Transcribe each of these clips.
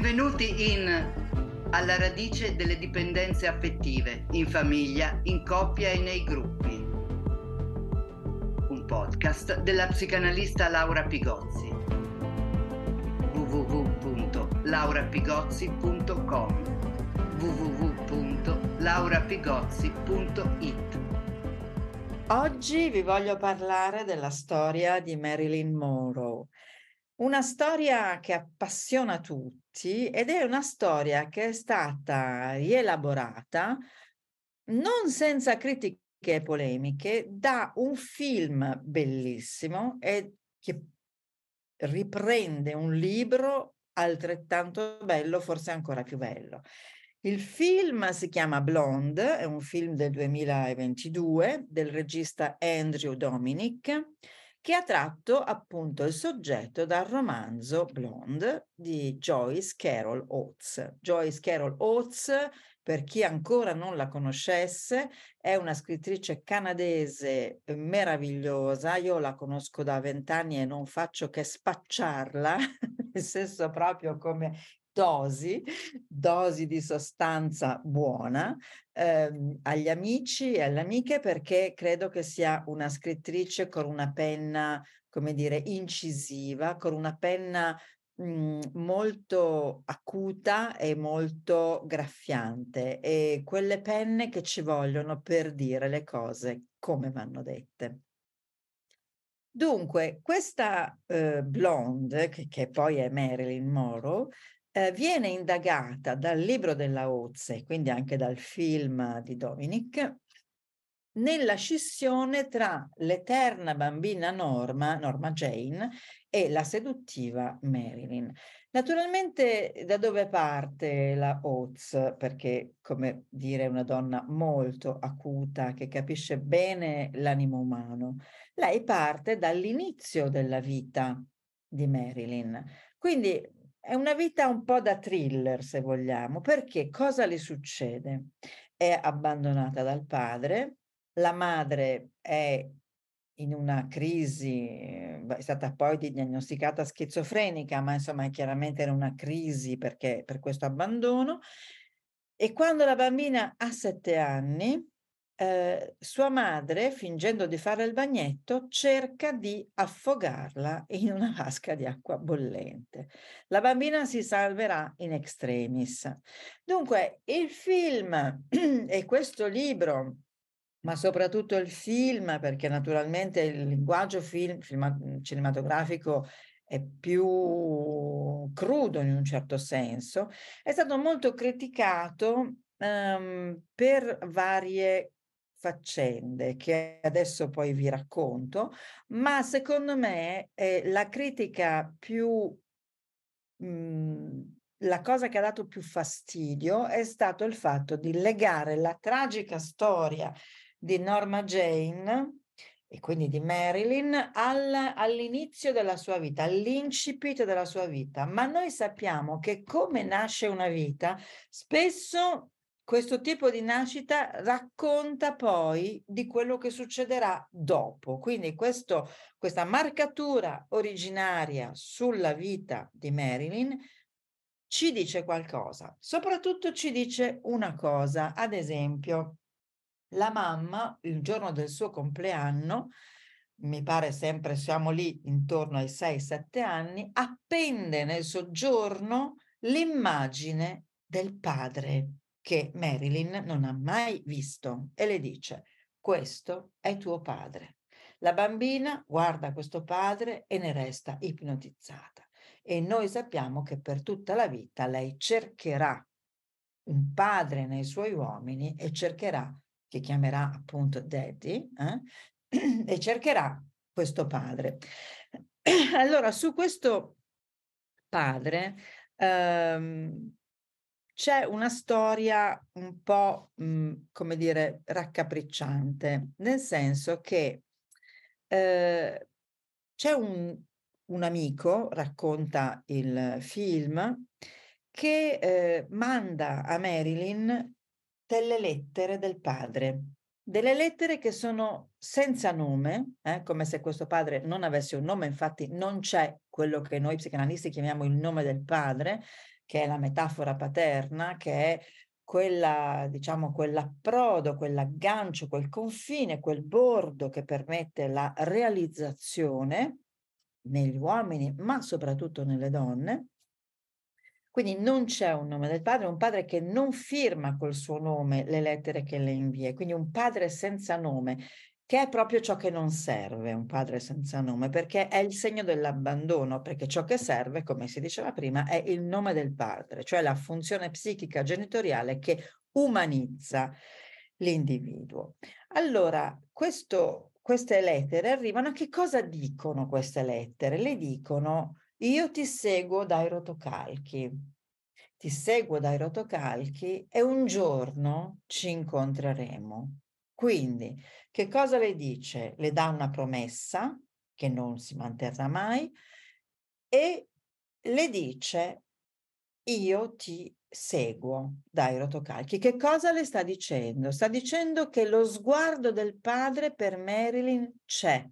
Benvenuti in Alla radice delle dipendenze affettive, in famiglia, in coppia e nei gruppi. Un podcast della psicanalista Laura Pigozzi. www.laurapigozzi.com www.laurapigozzi.it Oggi vi voglio parlare della storia di Marilyn Monroe. Una storia che appassiona tutti ed è una storia che è stata rielaborata non senza critiche e polemiche da un film bellissimo e che riprende un libro altrettanto bello, forse ancora più bello. Il film si chiama Blonde, è un film del 2022 del regista Andrew Dominic che ha tratto appunto il soggetto dal romanzo Blonde di Joyce Carol Oates. Joyce Carol Oates, per chi ancora non la conoscesse, è una scrittrice canadese meravigliosa. Io la conosco da vent'anni e non faccio che spacciarla, nel senso proprio come dosi, dosi di sostanza buona ehm, agli amici e alle amiche perché credo che sia una scrittrice con una penna, come dire, incisiva, con una penna mh, mhmm, molto acuta e molto graffiante e quelle penne che ci vogliono per dire le cose come vanno dette. Dunque, questa eh, blonde, che, che, poi è Marilyn Monroe, eh, viene indagata dal libro della Ozze, quindi anche dal film di Dominic, nella scissione tra l'eterna bambina Norma, Norma Jane, e la seduttiva Marilyn. Naturalmente da dove parte la Oz? Perché, come dire, è una donna molto acuta che capisce bene l'animo umano. Lei parte dall'inizio della vita di Marilyn. Quindi è una vita un po' da thriller, se vogliamo, perché cosa le succede? È abbandonata dal padre, la madre è in una crisi, è stata poi diagnosticata schizofrenica, ma insomma chiaramente in una crisi perché per questo abbandono. E quando la bambina ha sette anni, eh, sua madre, fingendo di fare il bagnetto, cerca di affogarla in una vasca di acqua bollente. La bambina si salverà in extremis. Dunque, il film e questo libro ma soprattutto il film, perché naturalmente il linguaggio film, film, cinematografico è più crudo in un certo senso, è stato molto criticato um, per varie faccende che adesso poi vi racconto, ma secondo me eh, la critica più, mh, mhmm, la cosa che ha dato più fastidio è stato il fatto di legare la tragica storia di Norma Jane e quindi di Marilyn al, all'inizio della sua vita, all'incipit della sua vita. Ma noi sappiamo che come nasce una vita, spesso questo tipo di nascita racconta poi di quello che succederà dopo. Quindi questo, questa marcatura originaria sulla vita di Marilyn ci dice qualcosa, soprattutto ci dice una cosa, ad esempio, la mamma il giorno del suo compleanno, mi pare sempre siamo lì intorno ai 6-7 anni, appende nel soggiorno l'immagine del padre che Marilyn non ha mai visto e le dice, questo è tuo padre. La bambina guarda questo padre e ne resta ipnotizzata. E noi sappiamo che per tutta la vita lei cercherà un padre nei suoi uomini e cercherà, che chiamerà appunto Daddy, eh? e cercherà questo padre. Allora, su questo padre, ehm, c'è una storia un po', mh, mhmm, come dire, raccapricciante, nel senso che eh, c'è un, un, amico, racconta il film, che eh, manda a Marilyn delle lettere del padre, delle lettere che sono senza nome, eh, come se questo padre non avesse un nome, infatti non c'è quello che noi psicanalisti chiamiamo il nome del padre, che è la metafora paterna, che è quella, diciamo, quell'approdo, quell'aggancio, quel confine, quel bordo che permette la realizzazione negli uomini, ma soprattutto nelle donne. Quindi non c'è un nome del padre, un padre che non firma col suo nome le lettere che le invia, quindi un padre senza nome, che è proprio ciò che non serve, un padre senza nome, perché è il segno dell'abbandono, perché ciò che serve, come si diceva prima, è il nome del padre, cioè la funzione psichica genitoriale che umanizza l'individuo. Allora, questo, queste lettere arrivano, che cosa dicono queste lettere? Le dicono, io ti seguo dai rotocalchi, ti seguo dai rotocalchi e un giorno ci incontreremo. Quindi, che cosa le dice? Le dà una promessa che non si manterrà mai e le dice io ti seguo dai rotocalchi. Che cosa le sta dicendo? Sta dicendo che lo sguardo del padre per Marilyn c'è.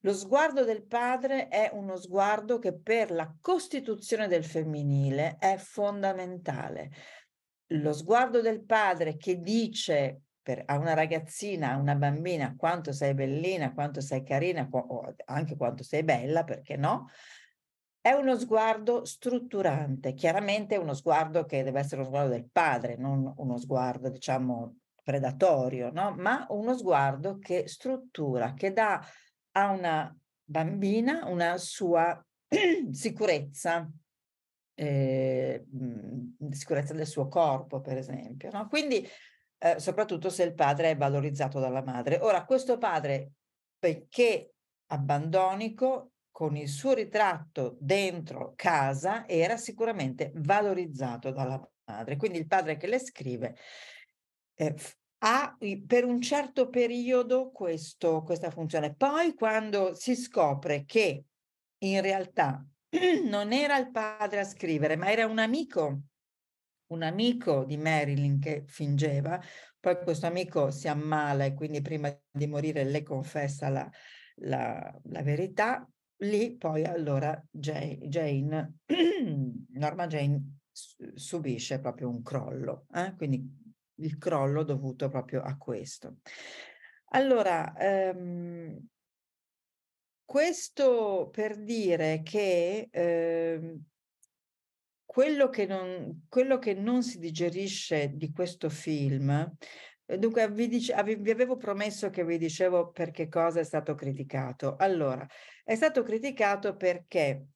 Lo sguardo del padre è uno sguardo che per la costituzione del femminile è fondamentale. Lo sguardo del padre che dice per, a una ragazzina, a una bambina, quanto sei bellina, quanto sei carina, o anche quanto sei bella, perché no? È uno sguardo strutturante, chiaramente uno sguardo che deve essere lo sguardo del padre, non uno sguardo, diciamo, predatorio, no? Ma uno sguardo che struttura, che dà a una bambina una sua sicurezza, eh, sicurezza del suo corpo, per esempio. No? Quindi eh, soprattutto se il padre è valorizzato dalla madre. Ora, questo padre, perché abbandonico, con il suo ritratto dentro casa, era sicuramente valorizzato dalla madre. Quindi il padre che le scrive eh, ha per un certo periodo questo, questa funzione. Poi quando si scopre che in realtà non era il padre a scrivere, ma era un amico un amico di Marilyn che fingeva, poi questo amico si ammala e quindi prima di morire le confessa la, la, la verità, lì poi allora Jane, Jane Norma Jane subisce proprio un crollo, eh? quindi il crollo dovuto proprio a questo. Allora, ehm, questo per dire che eh, quello che non, quello che non si digerisce di questo film, eh, dunque vi, dice, vi avevo promesso che vi dicevo perché cosa è stato criticato. Allora, è stato criticato perché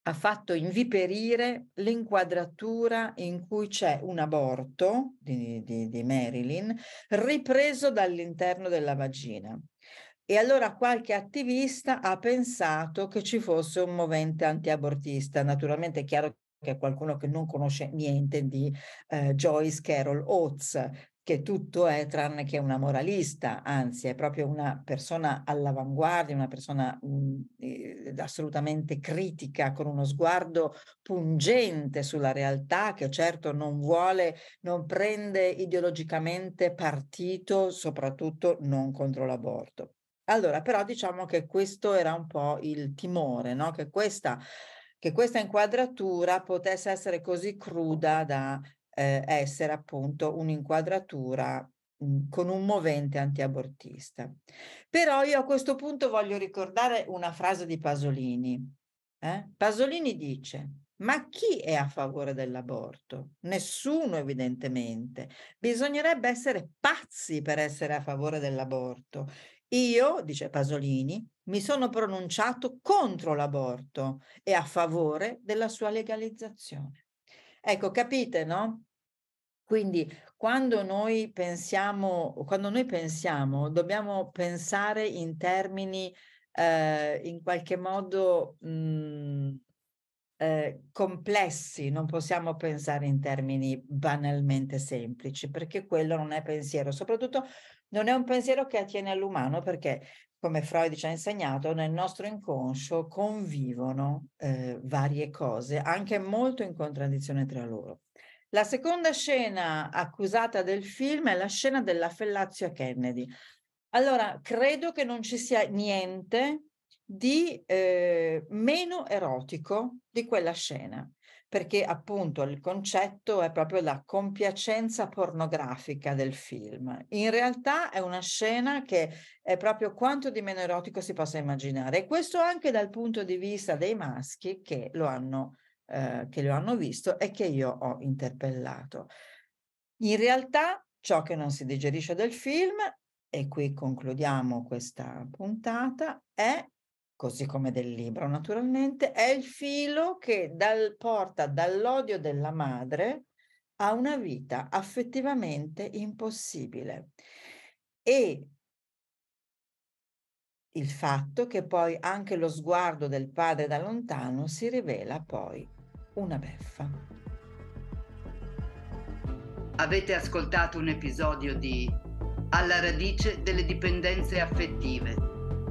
ha fatto inviperire l'inquadratura in cui c'è un aborto di, di, di Marilyn ripreso dall'interno della vagina. E allora qualche attivista ha pensato che ci fosse un movente antiabortista. Naturalmente è chiaro che è qualcuno che non conosce niente di eh, Joyce Carol Oates, che tutto è tranne che una moralista, anzi è proprio una persona all'avanguardia, una persona mh, mm, eh, assolutamente critica, con uno sguardo pungente sulla realtà, che certo non vuole, non prende ideologicamente partito, soprattutto non contro l'aborto. Allora, però diciamo che questo era un po' il timore, no? che questa che questa inquadratura potesse essere così cruda da eh, essere appunto un'inquadratura con un movente antiabortista. Però io a questo punto voglio ricordare una frase di Pasolini. Eh? Pasolini dice, ma chi è a favore dell'aborto? Nessuno evidentemente. Bisognerebbe essere pazzi per essere a favore dell'aborto. Io, dice Pasolini, mi sono pronunciato contro l'aborto e a favore della sua legalizzazione. Ecco, capite, no? Quindi quando noi pensiamo, quando noi pensiamo, dobbiamo pensare in termini eh, in qualche modo mh, mhmm, eh, complessi, non possiamo pensare in termini banalmente semplici, perché quello non è pensiero, soprattutto non è un pensiero che attiene all'umano perché, come Freud ci ha insegnato, nel nostro inconscio convivono eh, varie cose, anche molto in contraddizione tra loro. La seconda scena accusata del film è la scena della Fellazio a Kennedy. Allora, credo che non ci sia niente di eh, meno erotico di quella scena perché appunto il concetto è proprio la compiacenza pornografica del film. In realtà è una scena che è proprio quanto di meno erotico si possa immaginare e questo anche dal punto di vista dei maschi che lo hanno, eh, che lo hanno visto e che io ho interpellato. In realtà ciò che non si digerisce del film, e qui concludiamo questa puntata, è così come del libro naturalmente, è il filo che dal, porta dall'odio della madre a una vita affettivamente impossibile. E il fatto che poi anche lo sguardo del padre da lontano si rivela poi una beffa. Avete ascoltato un episodio di Alla radice delle dipendenze affettive